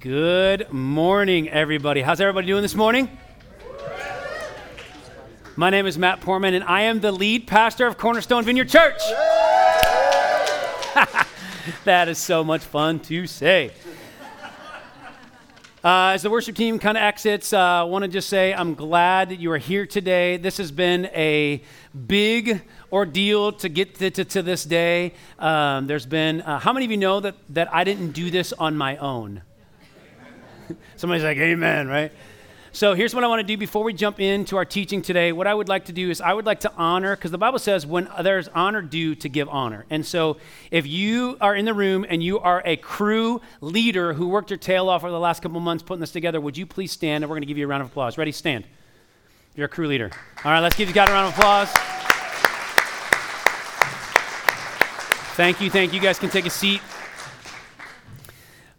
Good morning, everybody. How's everybody doing this morning? My name is Matt Poorman, and I am the lead pastor of Cornerstone Vineyard Church. that is so much fun to say. Uh, as the worship team kind of exits, uh, I want to just say I'm glad that you are here today. This has been a big ordeal to get to, to, to this day. Um, there's been, uh, how many of you know that, that I didn't do this on my own? Somebody's like, Amen, right? So here's what I want to do before we jump into our teaching today. What I would like to do is I would like to honor, because the Bible says when there's honor due to give honor. And so if you are in the room and you are a crew leader who worked your tail off over the last couple months putting this together, would you please stand and we're going to give you a round of applause. Ready? Stand. You're a crew leader. All right, let's give you guys a round of applause. Thank you, thank you. You guys can take a seat.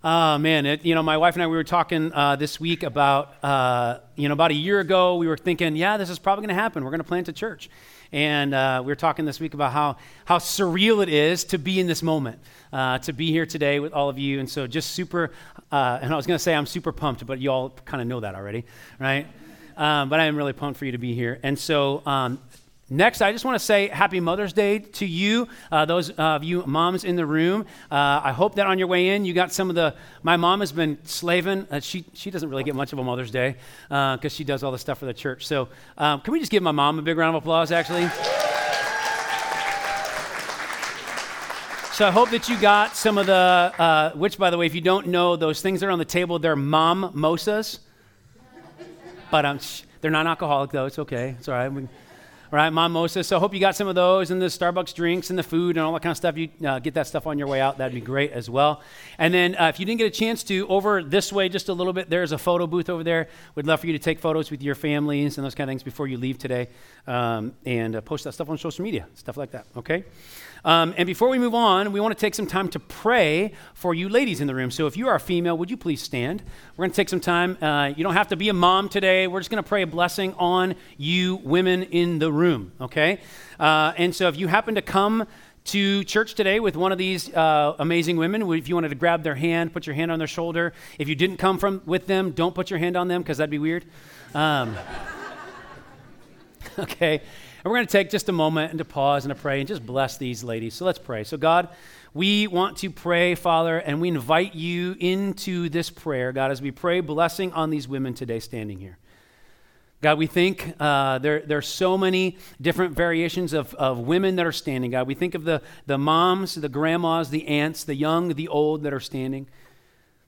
Oh man, it, you know, my wife and I we were talking uh, this week about uh, you know about a year ago we were thinking, yeah, this is probably going to happen. We're going to plant a church, and uh, we were talking this week about how how surreal it is to be in this moment, uh, to be here today with all of you, and so just super. Uh, and I was going to say I'm super pumped, but you all kind of know that already, right? Um, but I am really pumped for you to be here, and so um, Next, I just want to say Happy Mother's Day to you, uh, those of you moms in the room. Uh, I hope that on your way in, you got some of the. My mom has been slaving. Uh, she, she doesn't really get much of a Mother's Day because uh, she does all the stuff for the church. So, um, can we just give my mom a big round of applause, actually? So I hope that you got some of the, uh, which, by the way, if you don't know, those things that are on the table, they're mom mosas. But um, they're not alcoholic, though. It's okay. It's all right. We, right? Mimosa. So I hope you got some of those and the Starbucks drinks and the food and all that kind of stuff. You uh, get that stuff on your way out. That'd be great as well. And then uh, if you didn't get a chance to, over this way just a little bit, there's a photo booth over there. We'd love for you to take photos with your families and those kind of things before you leave today um, and uh, post that stuff on social media, stuff like that, okay? Um, and before we move on, we want to take some time to pray for you ladies in the room. So if you are a female, would you please stand? We're going to take some time. Uh, you don't have to be a mom today. We're just going to pray a blessing on you women in the room, okay? Uh, and so if you happen to come to church today with one of these uh, amazing women, if you wanted to grab their hand, put your hand on their shoulder. If you didn't come from with them, don't put your hand on them because that'd be weird. Um, okay. And we're going to take just a moment and to pause and to pray and just bless these ladies. So let's pray. So, God, we want to pray, Father, and we invite you into this prayer, God, as we pray blessing on these women today standing here. God, we think uh, there, there are so many different variations of, of women that are standing, God. We think of the, the moms, the grandmas, the aunts, the young, the old that are standing.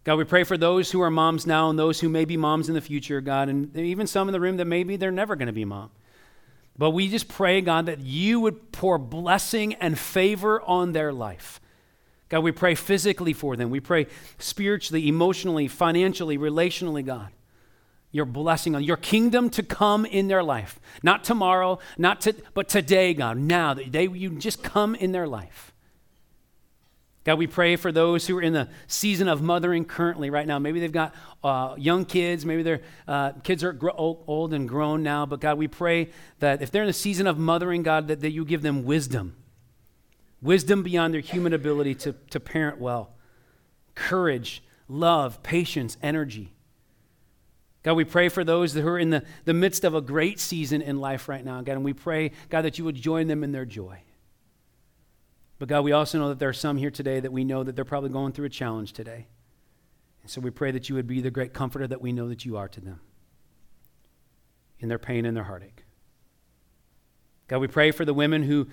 God, we pray for those who are moms now and those who may be moms in the future, God, and even some in the room that maybe they're never going to be mom. But we just pray, God, that you would pour blessing and favor on their life. God, we pray physically for them. We pray spiritually, emotionally, financially, relationally, God. Your blessing on your kingdom to come in their life. Not tomorrow, not to, but today, God. Now that they you just come in their life. God, we pray for those who are in the season of mothering currently, right now. Maybe they've got uh, young kids, maybe their uh, kids are old and grown now, but God, we pray that if they're in the season of mothering, God, that, that you give them wisdom. Wisdom beyond their human ability to, to parent well, courage, love, patience, energy. God, we pray for those who are in the, the midst of a great season in life right now, God, and we pray, God, that you would join them in their joy. But God, we also know that there are some here today that we know that they're probably going through a challenge today. And so we pray that you would be the great comforter that we know that you are to them in their pain and their heartache. God, we pray for the women who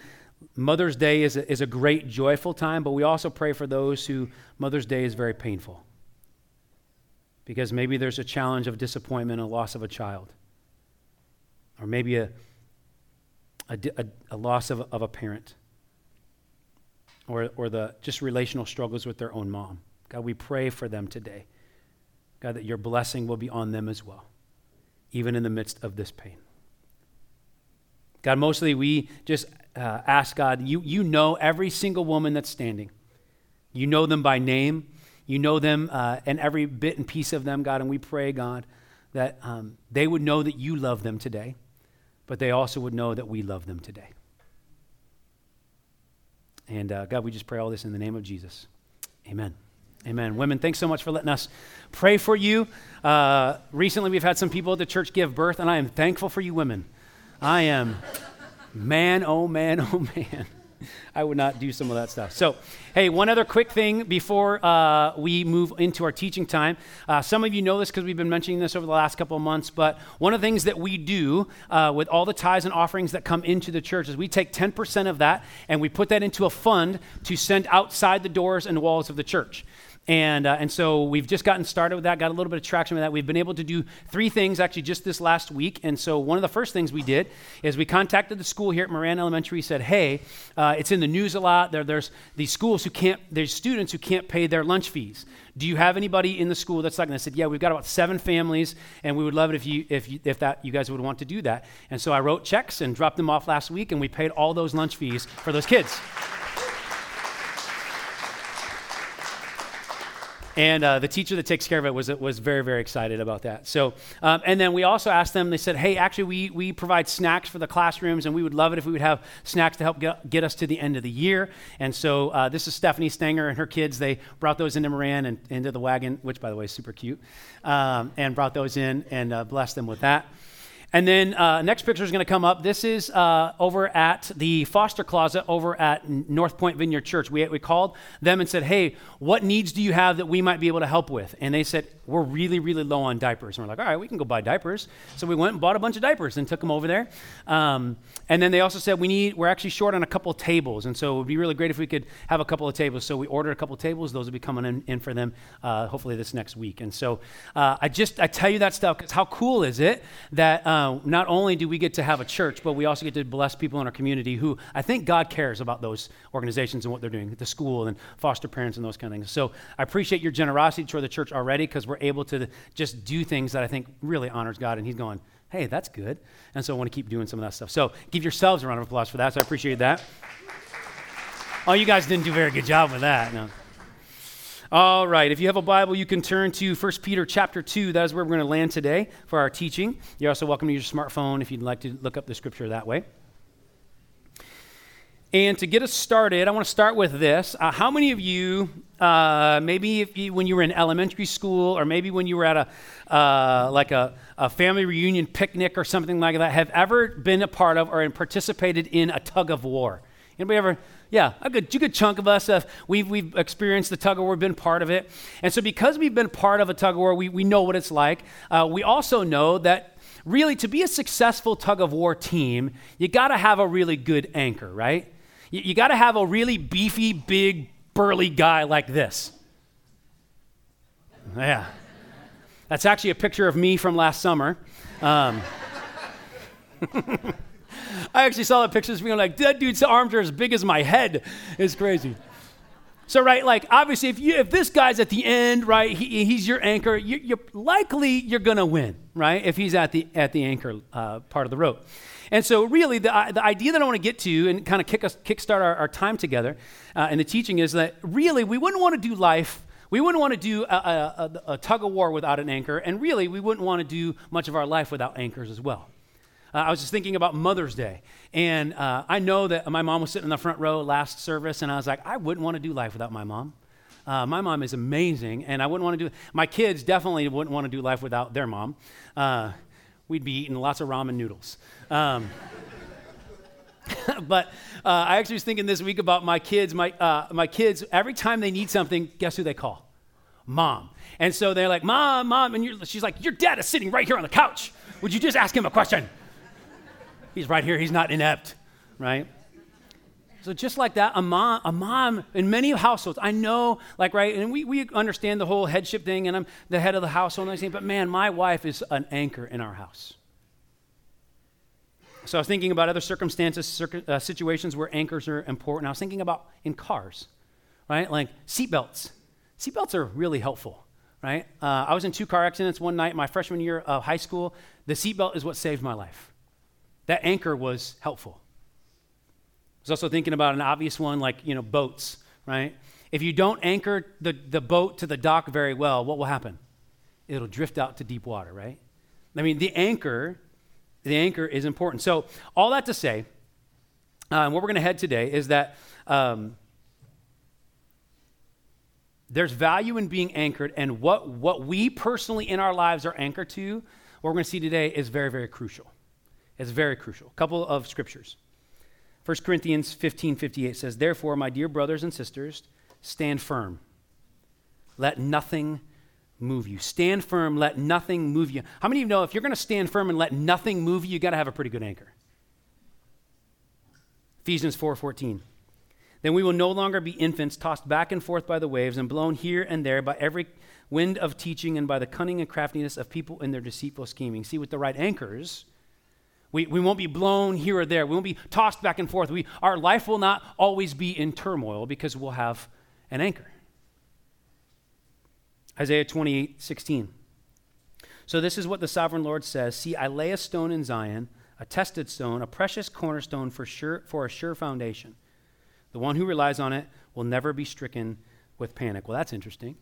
Mother's Day is a, is a great, joyful time, but we also pray for those who Mother's Day is very painful. Because maybe there's a challenge of disappointment, a loss of a child, or maybe a, a, a, a loss of, of a parent or, or the just relational struggles with their own mom. God, we pray for them today. God, that your blessing will be on them as well, even in the midst of this pain. God, mostly we just uh, ask God, you, you know every single woman that's standing. You know them by name. You know them uh, and every bit and piece of them, God. And we pray, God, that um, they would know that you love them today, but they also would know that we love them today. And uh, God, we just pray all this in the name of Jesus. Amen. Amen. Women, thanks so much for letting us pray for you. Uh, recently, we've had some people at the church give birth, and I am thankful for you women. I am, man, oh man, oh man. I would not do some of that stuff. So, hey, one other quick thing before uh, we move into our teaching time. Uh, some of you know this because we've been mentioning this over the last couple of months, but one of the things that we do uh, with all the tithes and offerings that come into the church is we take 10% of that and we put that into a fund to send outside the doors and walls of the church. And, uh, and so we've just gotten started with that, got a little bit of traction with that. We've been able to do three things actually just this last week. And so one of the first things we did is we contacted the school here at Moran Elementary, said, hey, uh, it's in the news a lot. There, there's these schools who can't, there's students who can't pay their lunch fees. Do you have anybody in the school that's like, and I said, yeah, we've got about seven families, and we would love it if you, if you, if that, you guys would want to do that. And so I wrote checks and dropped them off last week, and we paid all those lunch fees for those kids. And uh, the teacher that takes care of it was, was very, very excited about that. So, um, and then we also asked them, they said, hey, actually, we, we provide snacks for the classrooms, and we would love it if we would have snacks to help get, get us to the end of the year. And so uh, this is Stephanie Stanger and her kids. They brought those into Moran and into the wagon, which, by the way, is super cute, um, and brought those in and uh, blessed them with that. And then uh, next picture is going to come up. This is uh, over at the foster closet over at North Point Vineyard Church. We, we called them and said, hey, what needs do you have that we might be able to help with? And they said, we're really, really low on diapers. And we're like, all right, we can go buy diapers. So we went and bought a bunch of diapers and took them over there. Um, and then they also said, we need, we're actually short on a couple of tables. And so it would be really great if we could have a couple of tables. So we ordered a couple of tables. Those will be coming in, in for them uh, hopefully this next week. And so uh, I just, I tell you that stuff because how cool is it that uh, not only do we get to have a church, but we also get to bless people in our community who I think God cares about those organizations and what they're doing, the school and foster parents and those kind of things. So I appreciate your generosity toward the church already because we're able to just do things that I think really honors God. And He's going, hey, that's good. And so I want to keep doing some of that stuff. So give yourselves a round of applause for that. So I appreciate that. Oh, you guys didn't do a very good job with that. No. All right, if you have a Bible, you can turn to 1 Peter chapter 2. That is where we're going to land today for our teaching. You're also welcome to use your smartphone if you'd like to look up the scripture that way. And to get us started, I want to start with this. Uh, how many of you, uh, maybe you, when you were in elementary school, or maybe when you were at a uh, like a, a, family reunion picnic or something like that, have ever been a part of or participated in a tug of war? Anybody ever yeah, a good, a good chunk of us we've, we've experienced the tug of war, been part of it. And so, because we've been part of a tug of war, we, we know what it's like. Uh, we also know that really to be a successful tug of war team, you got to have a really good anchor, right? You, you got to have a really beefy, big, burly guy like this. Yeah. That's actually a picture of me from last summer. Um, I actually saw the pictures of me. I'm like, that dude's arms are as big as my head. It's crazy. So, right, like obviously, if you if this guy's at the end, right, he, he's your anchor. You, are likely you're gonna win, right? If he's at the at the anchor uh, part of the rope. And so, really, the, the idea that I want to get to and kind of kick us kickstart our, our time together uh, and the teaching is that really we wouldn't want to do life. We wouldn't want to do a, a, a, a tug of war without an anchor, and really, we wouldn't want to do much of our life without anchors as well. Uh, I was just thinking about Mother's Day. And uh, I know that my mom was sitting in the front row last service, and I was like, I wouldn't want to do life without my mom. Uh, my mom is amazing, and I wouldn't want to do My kids definitely wouldn't want to do life without their mom. Uh, we'd be eating lots of ramen noodles. Um, but uh, I actually was thinking this week about my kids. My, uh, my kids, every time they need something, guess who they call? Mom. And so they're like, Mom, Mom. And she's like, Your dad is sitting right here on the couch. Would you just ask him a question? He's right here. He's not inept, right? So just like that, a mom, a mom in many households, I know, like, right, and we, we understand the whole headship thing, and I'm the head of the household and everything, but man, my wife is an anchor in our house. So I was thinking about other circumstances, uh, situations where anchors are important. I was thinking about in cars, right? Like seatbelts. Seatbelts are really helpful, right? Uh, I was in two car accidents one night, my freshman year of high school. The seatbelt is what saved my life that anchor was helpful. I was also thinking about an obvious one like, you know, boats, right? If you don't anchor the, the boat to the dock very well, what will happen? It'll drift out to deep water, right? I mean, the anchor, the anchor is important. So, all that to say, uh, where we're going to head today is that um, there's value in being anchored, and what, what we personally in our lives are anchored to, what we're going to see today is very, very crucial. It's very crucial. A couple of scriptures. 1 Corinthians 15 58 says, Therefore, my dear brothers and sisters, stand firm. Let nothing move you. Stand firm, let nothing move you. How many of you know if you're going to stand firm and let nothing move you, you got to have a pretty good anchor? Ephesians 4:14. Then we will no longer be infants tossed back and forth by the waves and blown here and there by every wind of teaching and by the cunning and craftiness of people in their deceitful scheming. See, with the right anchors, we, we won't be blown here or there. We won't be tossed back and forth. We, our life will not always be in turmoil because we'll have an anchor. Isaiah 28 16. So this is what the sovereign Lord says See, I lay a stone in Zion a tested stone, a precious cornerstone for, sure, for a sure foundation. The one who relies on it will never be stricken with panic. Well, that's interesting.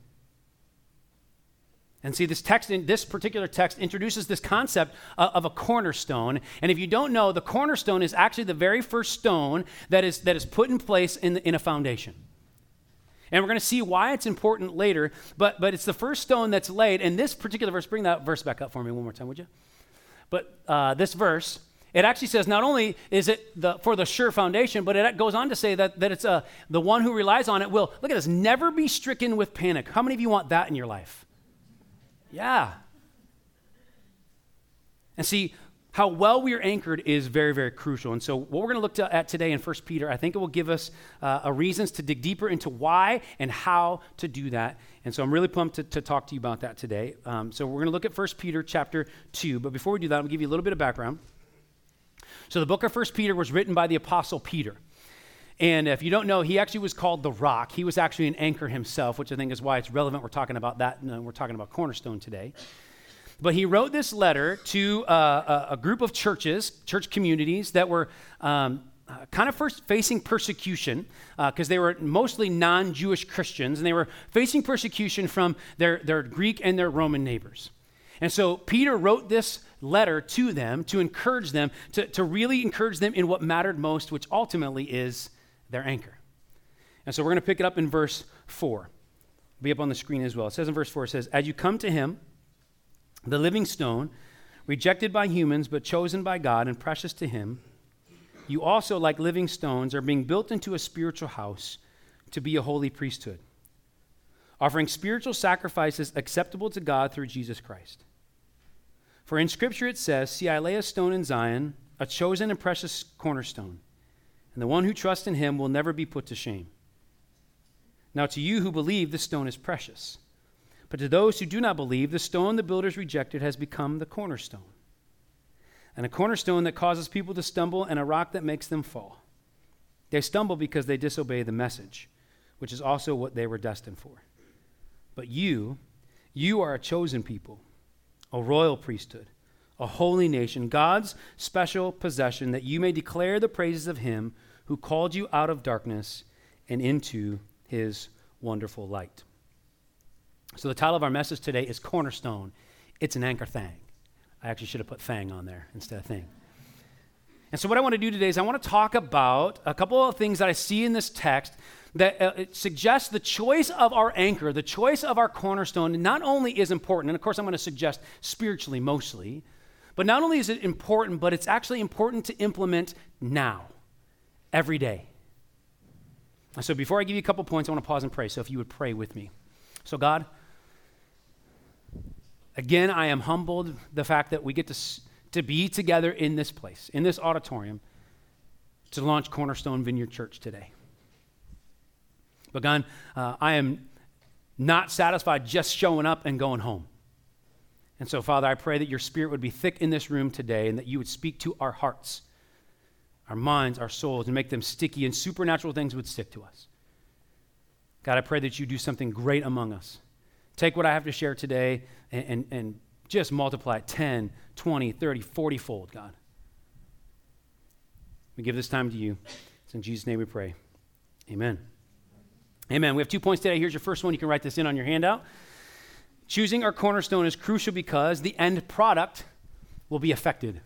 And see, this text, this particular text introduces this concept of a cornerstone. And if you don't know, the cornerstone is actually the very first stone that is, that is put in place in, in a foundation. And we're going to see why it's important later, but, but it's the first stone that's laid. And this particular verse, bring that verse back up for me one more time, would you? But uh, this verse, it actually says not only is it the, for the sure foundation, but it goes on to say that, that it's a, uh, the one who relies on it will, look at this, never be stricken with panic. How many of you want that in your life? Yeah. And see, how well we are anchored is very, very crucial. And so, what we're going to look at today in 1 Peter, I think it will give us uh, a reasons to dig deeper into why and how to do that. And so, I'm really pumped to, to talk to you about that today. Um, so, we're going to look at 1 Peter chapter 2. But before we do that, I'm going to give you a little bit of background. So, the book of 1 Peter was written by the Apostle Peter. And if you don't know, he actually was called the Rock. He was actually an anchor himself, which I think is why it's relevant. We're talking about that. And we're talking about Cornerstone today. But he wrote this letter to uh, a, group of churches, church communities that were um, uh, kind of first facing persecution because uh, they were mostly non Jewish Christians and they were facing persecution from their, their Greek and their Roman neighbors. And so Peter wrote this letter to them to encourage them, to, to really encourage them in what mattered most, which ultimately is their anchor. And so we're going to pick it up in verse 4. It'll be up on the screen as well. It says in verse 4, it says, As you come to him, the living stone, rejected by humans but chosen by God and precious to Him, you also, like living stones, are being built into a spiritual house to be a holy priesthood, offering spiritual sacrifices acceptable to God through Jesus Christ. For in Scripture it says, See, I lay a stone in Zion, a chosen and precious cornerstone, and the one who trusts in him will never be put to shame. Now, to you who believe, this stone is precious. But to those who do not believe, the stone the builders rejected has become the cornerstone, and a cornerstone that causes people to stumble, and a rock that makes them fall. They stumble because they disobey the message, which is also what they were destined for. But you, you are a chosen people, a royal priesthood, a holy nation, God's special possession, that you may declare the praises of him who called you out of darkness and into his wonderful light. So the title of our message today is Cornerstone. It's an anchor thing. I actually should have put thing on there instead of thing. And so what I want to do today is I want to talk about a couple of things that I see in this text that uh, suggests the choice of our anchor, the choice of our cornerstone, not only is important, and of course I'm going to suggest spiritually mostly, but not only is it important, but it's actually important to implement now, every day. So before I give you a couple points, I want to pause and pray. So if you would pray with me. So God, Again, I am humbled the fact that we get to, to be together in this place, in this auditorium, to launch Cornerstone Vineyard Church today. But God, uh, I am not satisfied just showing up and going home. And so, Father, I pray that your spirit would be thick in this room today and that you would speak to our hearts, our minds, our souls, and make them sticky, and supernatural things would stick to us. God, I pray that you do something great among us. Take what I have to share today and, and, and just multiply it 10, 20, 30, 40 fold, God. We give this time to you. It's in Jesus' name we pray. Amen. Amen. We have two points today. Here's your first one. You can write this in on your handout. Choosing our cornerstone is crucial because the end product will be affected.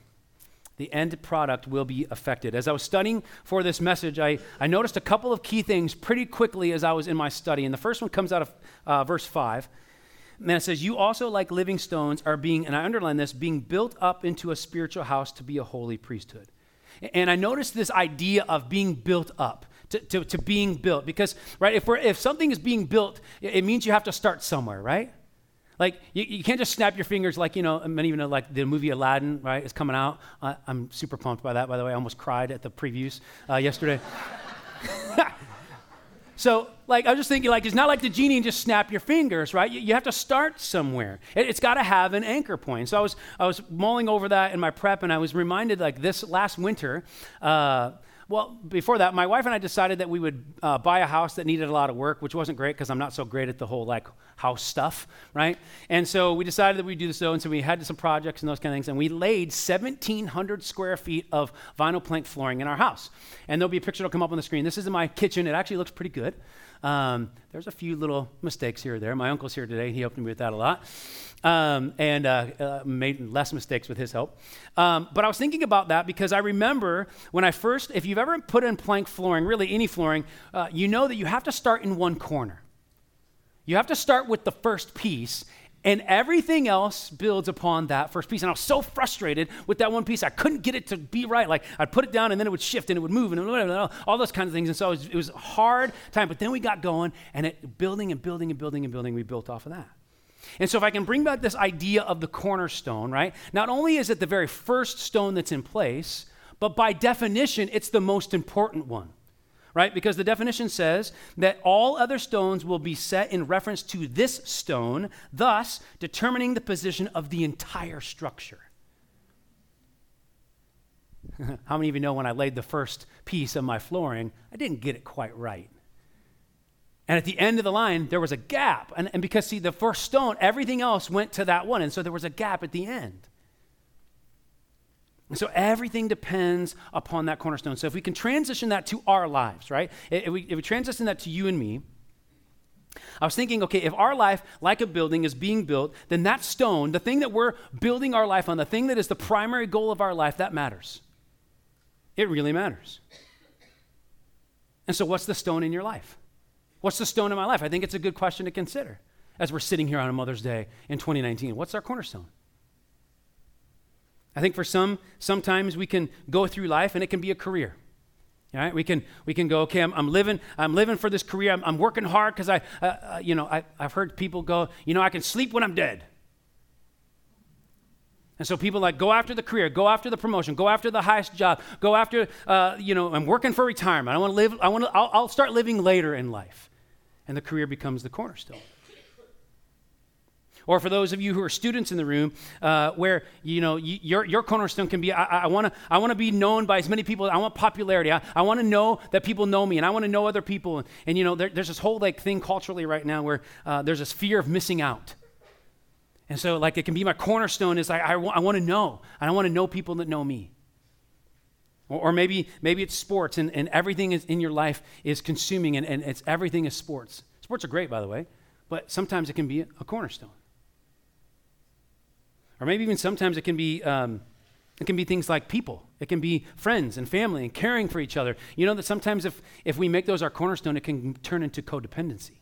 The end product will be affected. As I was studying for this message, I, I noticed a couple of key things pretty quickly as I was in my study. And the first one comes out of uh, verse 5. And it says, You also, like living stones, are being, and I underline this, being built up into a spiritual house to be a holy priesthood. And I noticed this idea of being built up. To, to, to being built because right if we're if something is being built it means you have to start somewhere right like, you, you can't just snap your fingers like, you know, many of you know, like the movie Aladdin, right, is coming out. I'm super pumped by that, by the way. I almost cried at the previews uh, yesterday. so, like, I was just thinking, like, it's not like the genie and just snap your fingers, right? You, you have to start somewhere. It, has got to have an anchor point. So I was, I was mulling over that in my prep, and I was reminded, like, this last winter, uh, well, before that, my wife and I decided that we would uh, buy a house that needed a lot of work, which wasn't great because I'm not so great at the whole like house stuff, right? And so we decided that we'd do this though, and so we had some projects and those kind of things, and we laid 1,700 square feet of vinyl plank flooring in our house. And there'll be a picture that'll come up on the screen. This is in my kitchen. It actually looks pretty good. Um, there's a few little mistakes here or there. My uncle's here today. He helped me with that a lot um, and uh, uh, made less mistakes with his help. Um, but I was thinking about that because I remember when I first, if you've ever put in plank flooring, really any flooring, uh, you know that you have to start in one corner. You have to start with the first piece, and everything else builds upon that first piece. And I was so frustrated with that one piece. I couldn't get it to be right. Like I'd put it down and then it would shift and it would move and all those kinds of things. And so it was, it was a hard time. But then we got going and it building and building and building and building. We built off of that. And so, if I can bring back this idea of the cornerstone, right? Not only is it the very first stone that's in place, but by definition, it's the most important one, right? Because the definition says that all other stones will be set in reference to this stone, thus determining the position of the entire structure. How many of you know when I laid the first piece of my flooring, I didn't get it quite right? And at the end of the line, there was a gap. And, and because, see, the first stone, everything else went to that one. And so there was a gap at the end. And so everything depends upon that cornerstone. So if we can transition that to our lives, right? If we, if we transition that to you and me, I was thinking, okay, if our life, like a building, is being built, then that stone, the thing that we're building our life on, the thing that is the primary goal of our life, that matters. It really matters. And so, what's the stone in your life? What's the stone in my life? I think it's a good question to consider as we're sitting here on a Mother's Day in 2019. What's our cornerstone? I think for some, sometimes we can go through life and it can be a career. Right, we can we can go. Okay, I'm, I'm living. I'm living for this career. I'm, I'm working hard because I, uh, you know, I, I've heard people go. You know, I can sleep when I'm dead. And so people like go after the career, go after the promotion, go after the highest job, go after. Uh, you know, I'm working for retirement. I want to live. I want to. I'll, I'll start living later in life and the career becomes the cornerstone. Or for those of you who are students in the room, uh, where you know you, your, your cornerstone can be, I, I want to I wanna be known by as many people. I want popularity. I, I want to know that people know me, and I want to know other people. And, and you know, there, there's this whole like thing culturally right now where uh, there's this fear of missing out. And so, like, it can be my cornerstone is like I, w- I want to know, and I want to know people that know me. Or, or, maybe, maybe it's sports and, and everything is in your life is consuming and, and it's everything is sports. Sports are great, by the way, but sometimes it can be a cornerstone. Or maybe even sometimes it can be, um, it can be things like people. It can be friends and family and caring for each other. You know that sometimes if, if we make those our cornerstone, it can turn into codependency.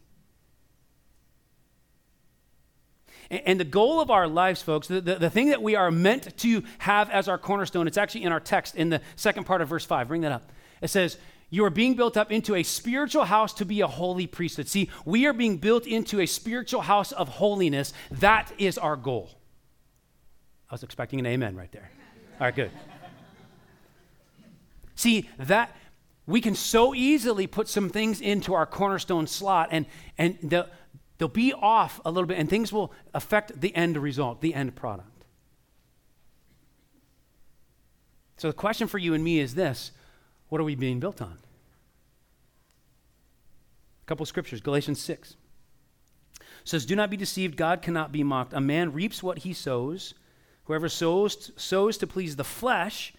And the goal of our lives, folks, the, the, the, thing that we are meant to have as our cornerstone, it's actually in our text in the second part of verse 5. Bring that up. It says, You are being built up into a spiritual house to be a holy priesthood. See, we are being built into a spiritual house of holiness. That is our goal. I was expecting an amen right there. All right, good. See, that we can so easily put some things into our cornerstone slot and and the they'll be off a little bit and things will affect the end result, the end product. So the question for you and me is this what are we being built on? A couple scriptures, Galatians 6 says, Do not be deceived, God cannot be mocked. A man reaps what he sows. Whoever sows, sows to please the flesh,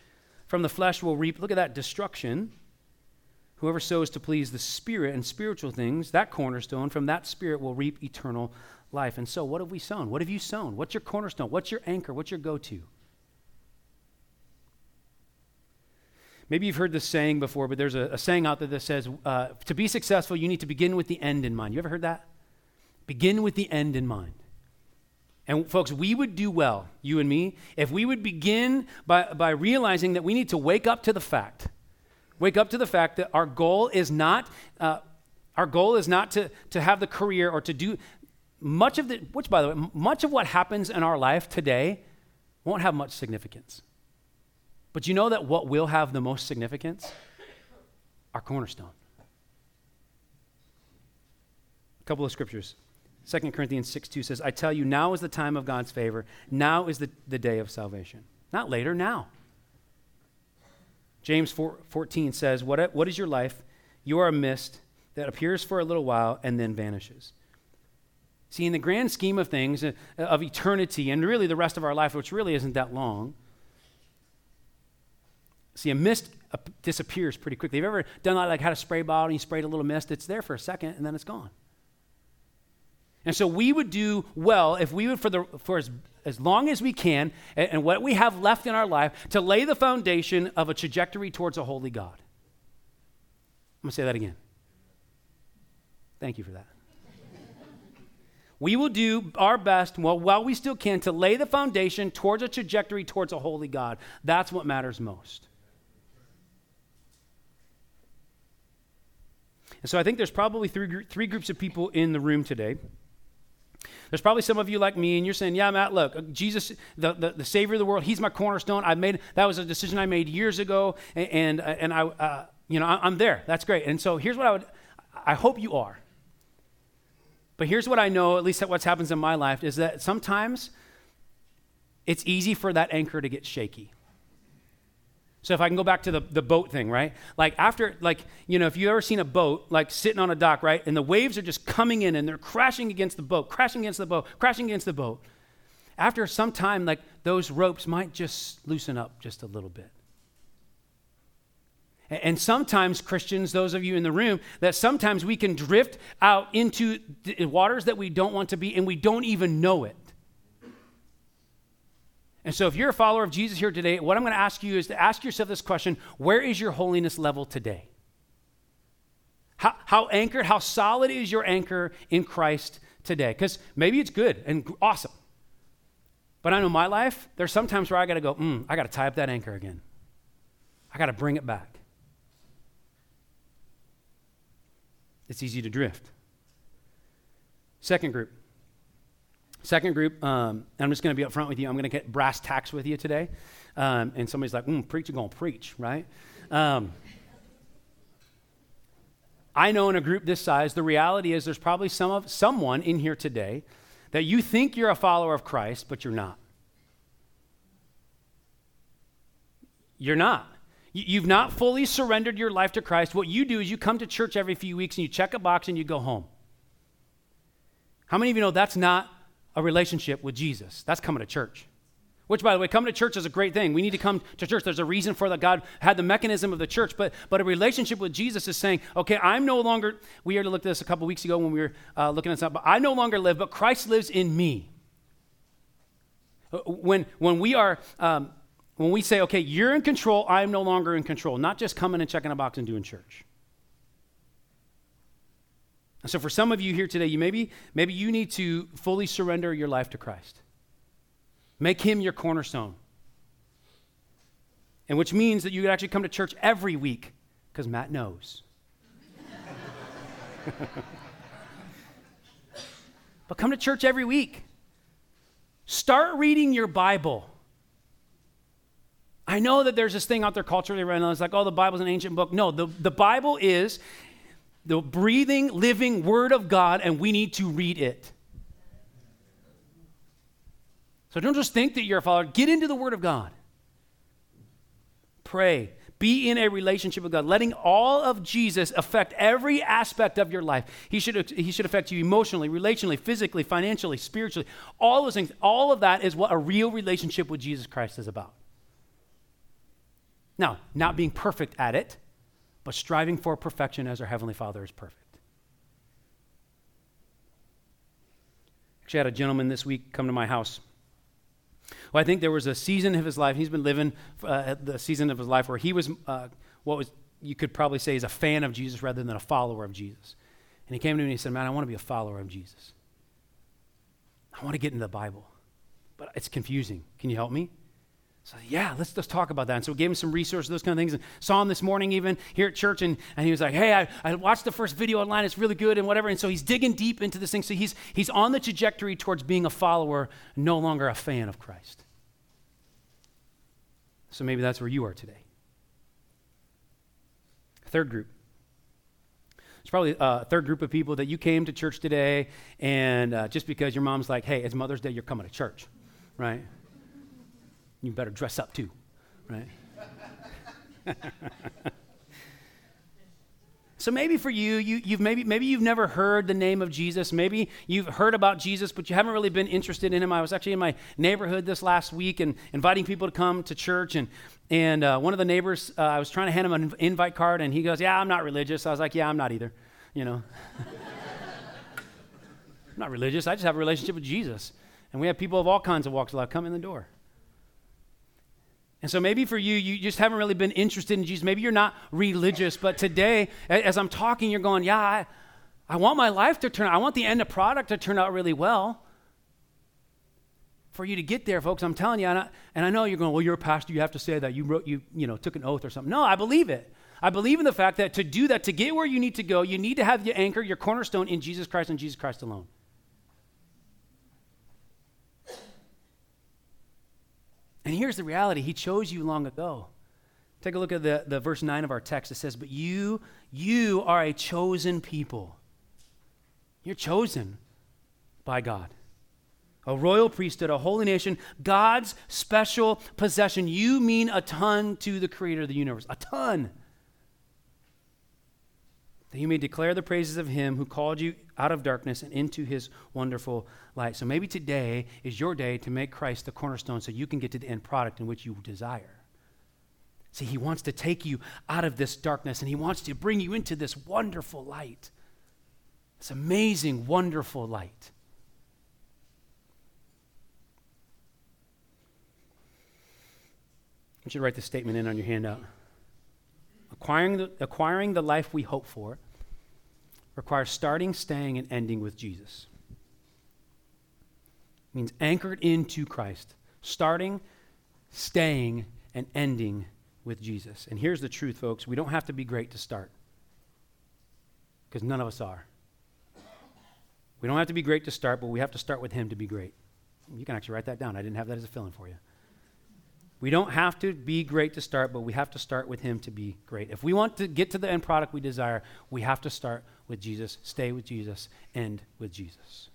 from the flesh will reap, look at that, destruction. Whoever sows to please the Spirit and spiritual things, that cornerstone, from that Spirit will reap eternal life. And so, what have we sown? What have you sown? What's your cornerstone? What's your anchor? What's your go to? maybe you've heard this saying before, but there's a, a saying out there that says uh, to be successful, you need to begin with the end in mind. You ever heard that? Begin with the end in mind. And folks, we would do well, you and me, if we would begin by, by realizing that we need to wake up to the fact, wake up to the fact that our goal is not, uh, our goal is not to, to have the career or to do much of the, which by the way, much of what happens in our life today won't have much significance. But you know that what will have the most significance? Our cornerstone. A couple of scriptures. 2 Corinthians 6 2 says, I tell you, now is the time of God's favor. Now is the, the day of salvation. Not later, now. James 4, 14 says, what, what is your life? You are a mist that appears for a little while and then vanishes. See, in the grand scheme of things, uh, of eternity, and really the rest of our life, which really isn't that long, see, a mist disappears pretty quickly. Have you ever done that, like had a spray bottle and you sprayed a little mist? It's there for a second and then it's gone. And so we would do well if we would, for, the, for as, as long as we can, and, and what we have left in our life, to lay the foundation of a trajectory towards a holy God. I'm going to say that again. Thank you for that. we will do our best well, while we still can to lay the foundation towards a trajectory towards a holy God. That's what matters most. And so I think there's probably three, three groups of people in the room today. There's probably some of you like me, and you're saying, Yeah, Matt, look, Jesus, the, the, the Savior of the world, He's my cornerstone. I made that was a decision I made years ago, and, and, and I, uh, you know, I'm there. That's great. And so here's what I would, I hope you are. But here's what I know, at least what happens in my life, is that sometimes it's easy for that anchor to get shaky. So if I can go back to the, the boat thing, right? Like after, like, you know, if you've ever seen a boat, like sitting on a dock, right? And the waves are just coming in and they're crashing against the boat, crashing against the boat, crashing against the boat. After some time, like those ropes might just loosen up just a little bit. And sometimes, Christians, those of you in the room, that sometimes we can drift out into waters that we don't want to be and we don't even know it. And so, if you're a follower of Jesus here today, what I'm going to ask you is to ask yourself this question Where is your holiness level today? How, how anchored, how solid is your anchor in Christ today? Because maybe it's good and awesome. But I know my life, there's sometimes where I got to go, mm, I got to tie up that anchor again. I got to bring it back. It's easy to drift. Second group Second group, um, I'm just going to be upfront with you. I'm going to get brass tacks with you today. Um, and somebody's like, mm, preacher going to preach, right? Um, I know in a group this size, the reality is there's probably some of, someone in here today that you think you're a follower of Christ, but you're not. You're not. You've not fully surrendered your life to Christ. What you do is you come to church every few weeks and you check a box and you go home. How many of you know that's not a relationship with Jesus. That's coming to church. Which, by the way, coming to church is a great thing. We need to come to church. There's a reason for that. God had the mechanism of the church, but but a relationship with Jesus is saying, okay, I'm no longer. We already looked at this a couple weeks ago when we were uh, looking at this. But I no longer live, but Christ lives in me. Uh, when when we are um, when we say, okay, you're in control, I am no longer in control. Not just coming and checking a box and doing church. And so for some of you here today, you maybe, maybe you need to fully surrender your life to Christ. Make him your cornerstone. And which means that you could actually come to church every week, because Matt knows. but come to church every week. Start reading your Bible. I know that there's this thing out there culturally right now. It's like, oh, the Bible's an ancient book. No, the, the Bible is the breathing, living Word of God, and we need to read it. So don't just think that you're a follower. Get into the Word of God. Pray. Be in a relationship with God, letting all of Jesus affect every aspect of your life. He should, he should affect you emotionally, relationally, physically, financially, spiritually. All those things, all of that is what a real relationship with Jesus Christ is about. Now, not being perfect at it, but striving for perfection as our Heavenly Father is perfect. Actually, I had a gentleman this week come to my house Well, I think there was a season of his life, he's been living uh, the season of his life where he was uh, what was, you could probably say, is a fan of Jesus rather than a follower of Jesus. And he came to me and he said, Man, I want to be a follower of Jesus. I want to get into the Bible, but it's confusing. Can you help me? So, yeah, let's, let's talk about that. And so we gave him some resources, those kind of things. And saw him this morning even here at church. And, and he was like, hey, I, I watched the first video online. It's really good and whatever. And so he's digging deep into this thing. So he's, he's on the trajectory towards being a follower, no longer a fan of Christ. So maybe that's where you are today. Third group. It's probably a third group of people that you came to church today, and uh, just because your mom's like, hey, it's Mother's Day, you're coming to church, right? You better dress up too, right? so maybe for you, you you've maybe, maybe you've never heard the name of Jesus. Maybe you've heard about Jesus, but you haven't really been interested in him. I was actually in my neighborhood this last week and inviting people to come to church. And, and uh, one of the neighbors, uh, I was trying to hand him an invite card, and he goes, Yeah, I'm not religious. I was like, Yeah, I'm not either. You know, I'm not religious. I just have a relationship with Jesus. And we have people of all kinds of walks of life come in the door. And so maybe for you, you just haven't really been interested in Jesus. Maybe you're not religious, but today, as I'm talking, you're going, Yeah, I, I want my life to turn out, I want the end of product to turn out really well. For you to get there, folks, I'm telling you, and I, and I know you're going, Well, you're a pastor, you have to say that. You wrote, you, you know, took an oath or something. No, I believe it. I believe in the fact that to do that, to get where you need to go, you need to have your anchor, your cornerstone in Jesus Christ and Jesus Christ alone. And here's the reality He chose you long ago. Take a look at the, the verse 9 of our text. It says, But you, you are a chosen people. You're chosen by God. A royal priesthood, a holy nation, God's special possession. You mean a ton to the creator of the universe. A ton that you may declare the praises of him who called you out of darkness and into his wonderful light. So maybe today is your day to make Christ the cornerstone so you can get to the end product in which you desire. See, he wants to take you out of this darkness and he wants to bring you into this wonderful light. This amazing, wonderful light. I want You should write this statement in on your handout. Acquiring the, acquiring the life we hope for requires starting, staying, and ending with Jesus. It means anchored into Christ, starting, staying, and ending with Jesus. And here's the truth, folks we don't have to be great to start, because none of us are. We don't have to be great to start, but we have to start with Him to be great. You can actually write that down. I didn't have that as a filling for you. We don't have to be great to start, but we have to start with Him to be great. If we want to get to the end product we desire, we have to start with Jesus, stay with Jesus, end with Jesus.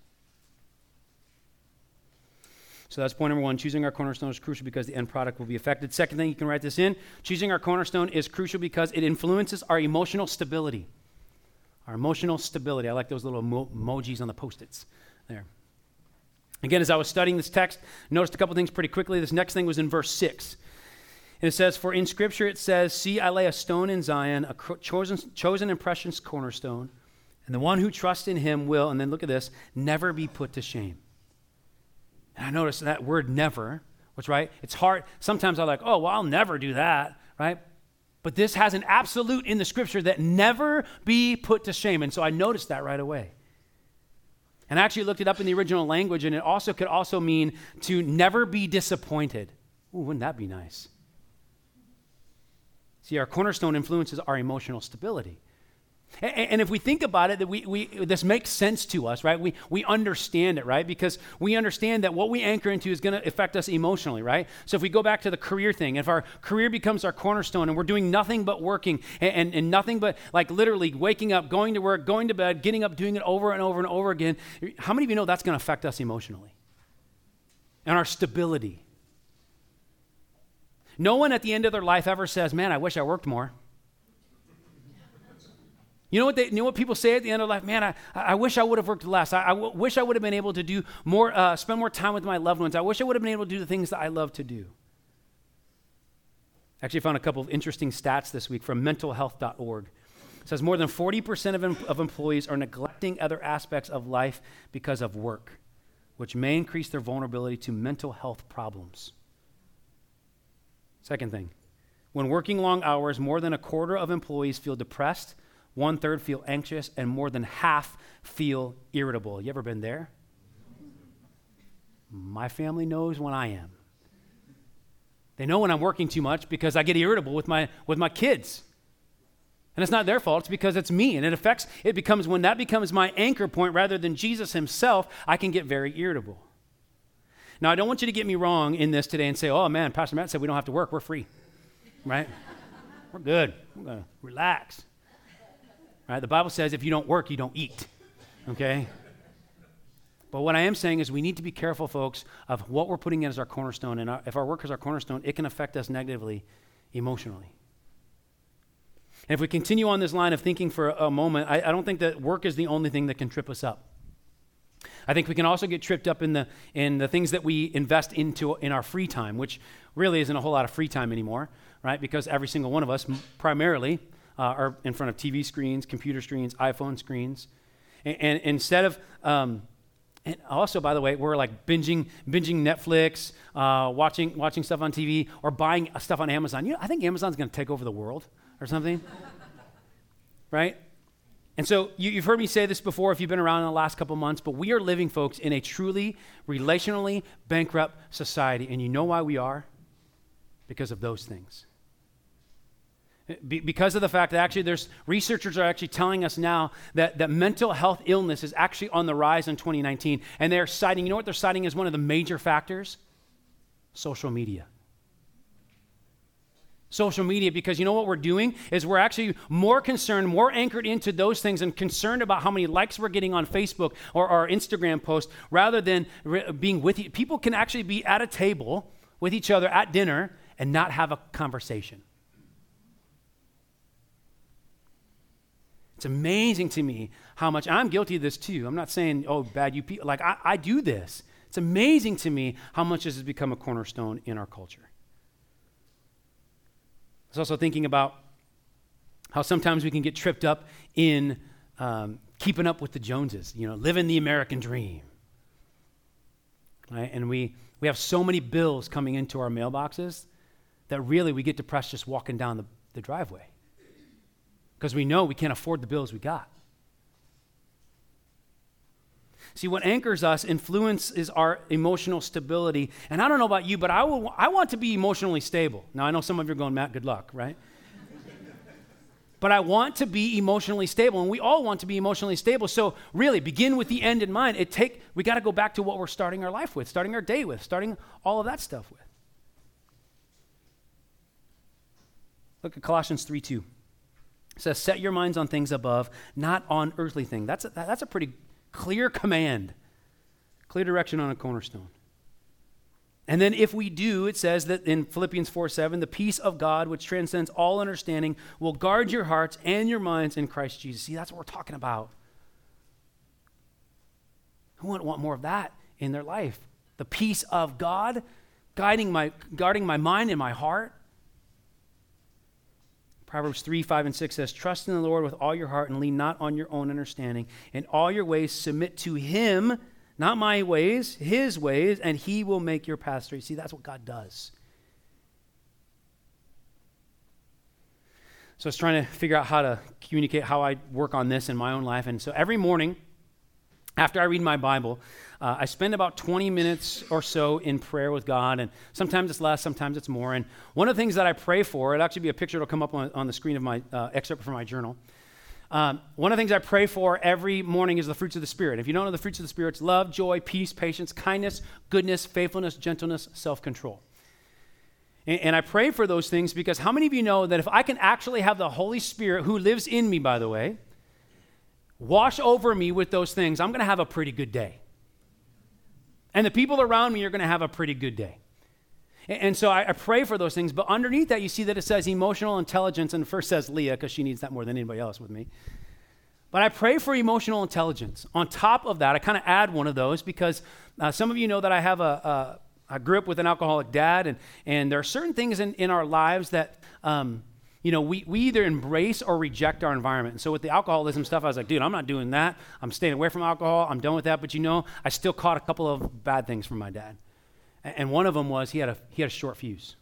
So that's point number one. Choosing our cornerstone is crucial because the end product will be affected. Second thing, you can write this in. Choosing our cornerstone is crucial because it influences our emotional stability. Our emotional stability. I like those little emo- emojis on the post its there. Again, as I was studying this text, noticed a couple things pretty quickly. This next thing was in verse 6. And it says, For in Scripture it says, See, I lay a stone in Zion, a chosen, chosen and precious cornerstone, and the one who trusts in him will, and then look at this, never be put to shame. And I noticed that word never, which, right, it's hard. Sometimes I'm like, oh, well, I'll never do that, right? But this has an absolute in the Scripture that never be put to shame. And so I noticed that right away. And I actually looked it up in the original language, and it also could also mean to never be disappointed. Ooh, wouldn't that be nice? See, our cornerstone influences our emotional stability. And, if we think about it, that we, we, this makes sense to us, right? We, we understand it, right? Because we understand that what we anchor into is going to affect us emotionally, right? So if we go back to the career thing, if our career becomes our cornerstone and we're doing nothing but working and, and, and nothing but like literally waking up, going to work, going to bed, getting up, doing it over and over and over again, how many of you know that's going to affect us emotionally and our stability? No one at the end of their life ever says, Man, I wish I worked more. You know what, they, you know what people say at the end of life? Man, I, I wish I would have worked less. I, I w- wish I would have been able to do more, uh, spend more time with my loved ones. I wish I would have been able to do the things that I love to do. Actually, found a couple of interesting stats this week from mentalhealth.org. It says more than 40% of, em- of employees are neglecting other aspects of life because of work. which may increase their vulnerability to mental health problems. Second thing, when working long hours, more than a quarter of employees feel depressed, one third feel anxious, and more than half feel irritable. You ever been there? My family knows when I am. They know when I'm working too much because I get irritable with my, with my kids. And it's not their fault, it's because it's me. And it affects, it becomes, when that becomes my anchor point rather than Jesus himself, I can get very irritable. Now, I don't want you to get me wrong in this today and say, oh man, Pastor Matt said we don't have to work, we're free, right? we're good, we're to relax. Right? The Bible says if you don't work, you don't eat, okay? But what I am saying is we need to be careful, folks, of what we're putting in as our cornerstone. And our, if our work is our cornerstone, it can affect us negatively emotionally. And if we continue on this line of thinking for a, a moment, I, I don't think that work is the only thing that can trip us up. I think we can also get tripped up in the, in the things that we invest into in our free time, which really isn't a whole lot of free time anymore, right? Because every single one of us, primarily, uh, are in front of TV screens, computer screens, iPhone screens. And, and instead of, um, and also, by the way, we're like binging, binging Netflix, uh, watching, watching stuff on TV, or buying stuff on Amazon. You know, I think Amazon's going to take over the world or something, right? And so you, have heard me say this before if you've been around in the last couple months, but we are living, folks, in a truly relationally bankrupt society. And you know why we are? Because of those things. Be, because of the fact that actually there's researchers are actually telling us now that, that mental health illness is actually on the rise in 2019. And they're citing, you know what they're citing as one of the major factors? Social media social media because you know what we're doing is we're actually more concerned, more anchored into those things and concerned about how many likes we're getting on Facebook or our Instagram post rather than re- being with you. People can actually be at a table with each other at dinner and not have a conversation. It's amazing to me how much I'm guilty of this too. I'm not saying, oh, bad you people. Like, I, I do this. It's amazing to me how much this has become a cornerstone in our culture I was also thinking about how sometimes we can get tripped up in um, keeping up with the Joneses, you know, living the American dream. Right? And we, we have so many bills coming into our mailboxes that really we get depressed just walking down the, the driveway because we know we can't afford the bills we got. See, what anchors us influences our emotional stability. And I don't know about you, but I, will, I want to be emotionally stable. Now, I know some of you are going, Matt, good luck, right? but I want to be emotionally stable, and we all want to be emotionally stable. So, really, begin with the end in mind. It take we got to go back to what we're starting our life with, starting our day with, starting all of that stuff with. Look at Colossians 3 2. It says, Set your minds on things above, not on earthly things. That's a, that's a pretty Clear command, clear direction on a cornerstone. And then, if we do, it says that in Philippians 4 7, the peace of God, which transcends all understanding, will guard your hearts and your minds in Christ Jesus. See, that's what we're talking about. Who wouldn't want more of that in their life? The peace of God guiding my, guarding my mind and my heart. Proverbs 3, 5, and 6 says, Trust in the Lord with all your heart and lean not on your own understanding. In all your ways, submit to Him, not my ways, His ways, and He will make your path straight. See, that's what God does. So I was trying to figure out how to communicate how I work on this in my own life. And so every morning, after I read my Bible, uh, I spend about 20 minutes or so in prayer with God, and sometimes it's less, sometimes it's more. And one of the things that I pray for, it'll actually be a picture that'll come up on, on the screen of my uh, excerpt from my journal. Um, one of the things I pray for every morning is the fruits of the Spirit. If you don't know the fruits of the Spirit, it's love, joy, peace, patience, kindness, goodness, faithfulness, gentleness, self control. And, and I pray for those things because how many of you know that if I can actually have the Holy Spirit, who lives in me, by the way, wash over me with those things, I'm going to have a pretty good day. And the people around me are going to have a pretty good day. And so I, pray for those things. But underneath that, you see that it says emotional intelligence, and first says Leah, because she needs that more than anybody else with me. But I pray for emotional intelligence. On top of that, I kind of add one of those because uh, some of you know that I have a, grew up with an alcoholic dad, and, and there are certain things in, in our lives that um, you know, we, we either embrace or reject our environment. And so with the alcoholism stuff, I was like, dude, I'm not doing that. I'm staying away from alcohol. I'm done with that. But you know, I still caught a couple of bad things from my dad. And one of them was he had a, he had a short fuse.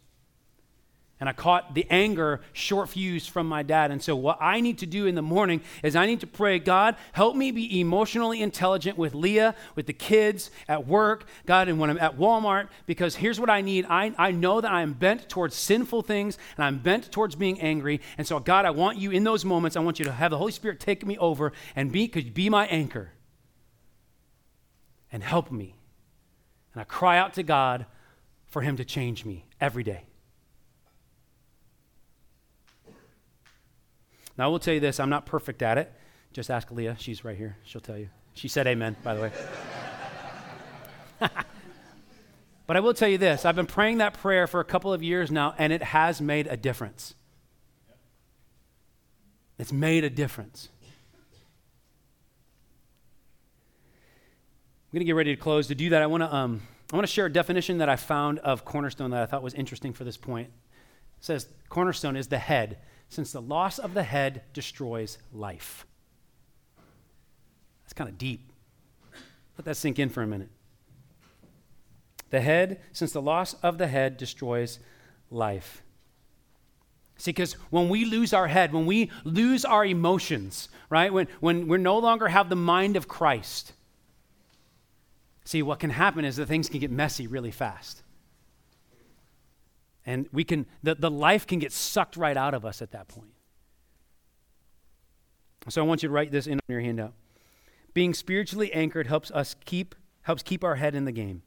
And I caught the anger short fuse from my dad. And so, what I need to do in the morning is I need to pray, God, help me be emotionally intelligent with Leah, with the kids, at work, God, and when I'm at Walmart, because here's what I need. I, I know that I am bent towards sinful things and I'm bent towards being angry. And so, God, I want you in those moments, I want you to have the Holy Spirit take me over and be, could be my anchor and help me. And I cry out to God for Him to change me every day. Now, I will tell you this I'm not perfect at it. Just ask Leah. She's right here. She'll tell you. She said amen, by the way. but I will tell you this I've been praying that prayer for a couple of years now, and it has made a difference. It's made a difference. I'm going to get ready to close. To do that, I want to, um, I want to share a definition that I found of cornerstone that I thought was interesting for this point. It says, Cornerstone is the head since the loss of the head destroys life. That's kind of deep. Let that sink in for a minute. The head, since the loss of the head destroys life. See, because when we lose our head, when we lose our emotions, right, when, when we no longer have the mind of Christ, see, what can happen is that things can get messy really fast. And we can, the, the life can get sucked right out of us at that point. So I want you to write this in on your handout. Being spiritually anchored helps us keep, helps keep our head in the game.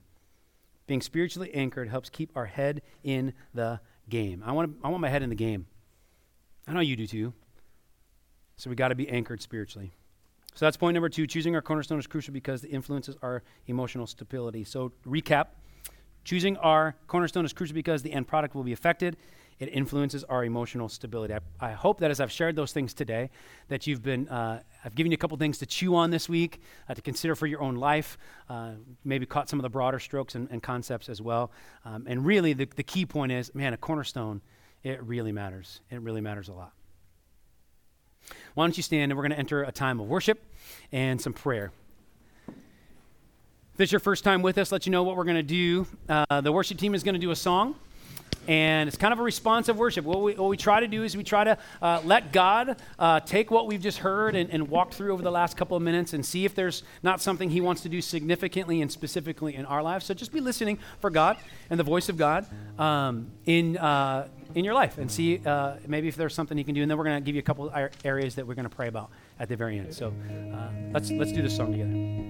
Being spiritually anchored helps keep our head in the game. I want, I want my head in the game. I know you do too. So we got to be anchored spiritually. So that's point number two. Choosing our cornerstone is crucial because it influences our emotional stability. So recap. Choosing our cornerstone is crucial because the end product will be affected. It influences our emotional stability. I, I hope that as I've shared those things today, that you've been, uh, I've given you a couple things to chew on this week, uh, to consider for your own life, uh, maybe caught some of the broader strokes and, and concepts as well. Um, and really, the, the key point is man, a cornerstone, it really matters. It really matters a lot. Why don't you stand and we're going to enter a time of worship and some prayer. If it's your first time with us, let you know what we're going to do. Uh, the worship team is going to do a song, and it's kind of a responsive worship. What we, what we try to do is we try to uh, let God uh, take what we've just heard and, and walk through over the last couple of minutes and see if there's not something He wants to do significantly and specifically in our lives. So just be listening for God and the voice of God um, in uh, in your life and see uh, maybe if there's something you can do. And then we're going to give you a couple areas that we're going to pray about at the very end. So uh, let's let's do this song together.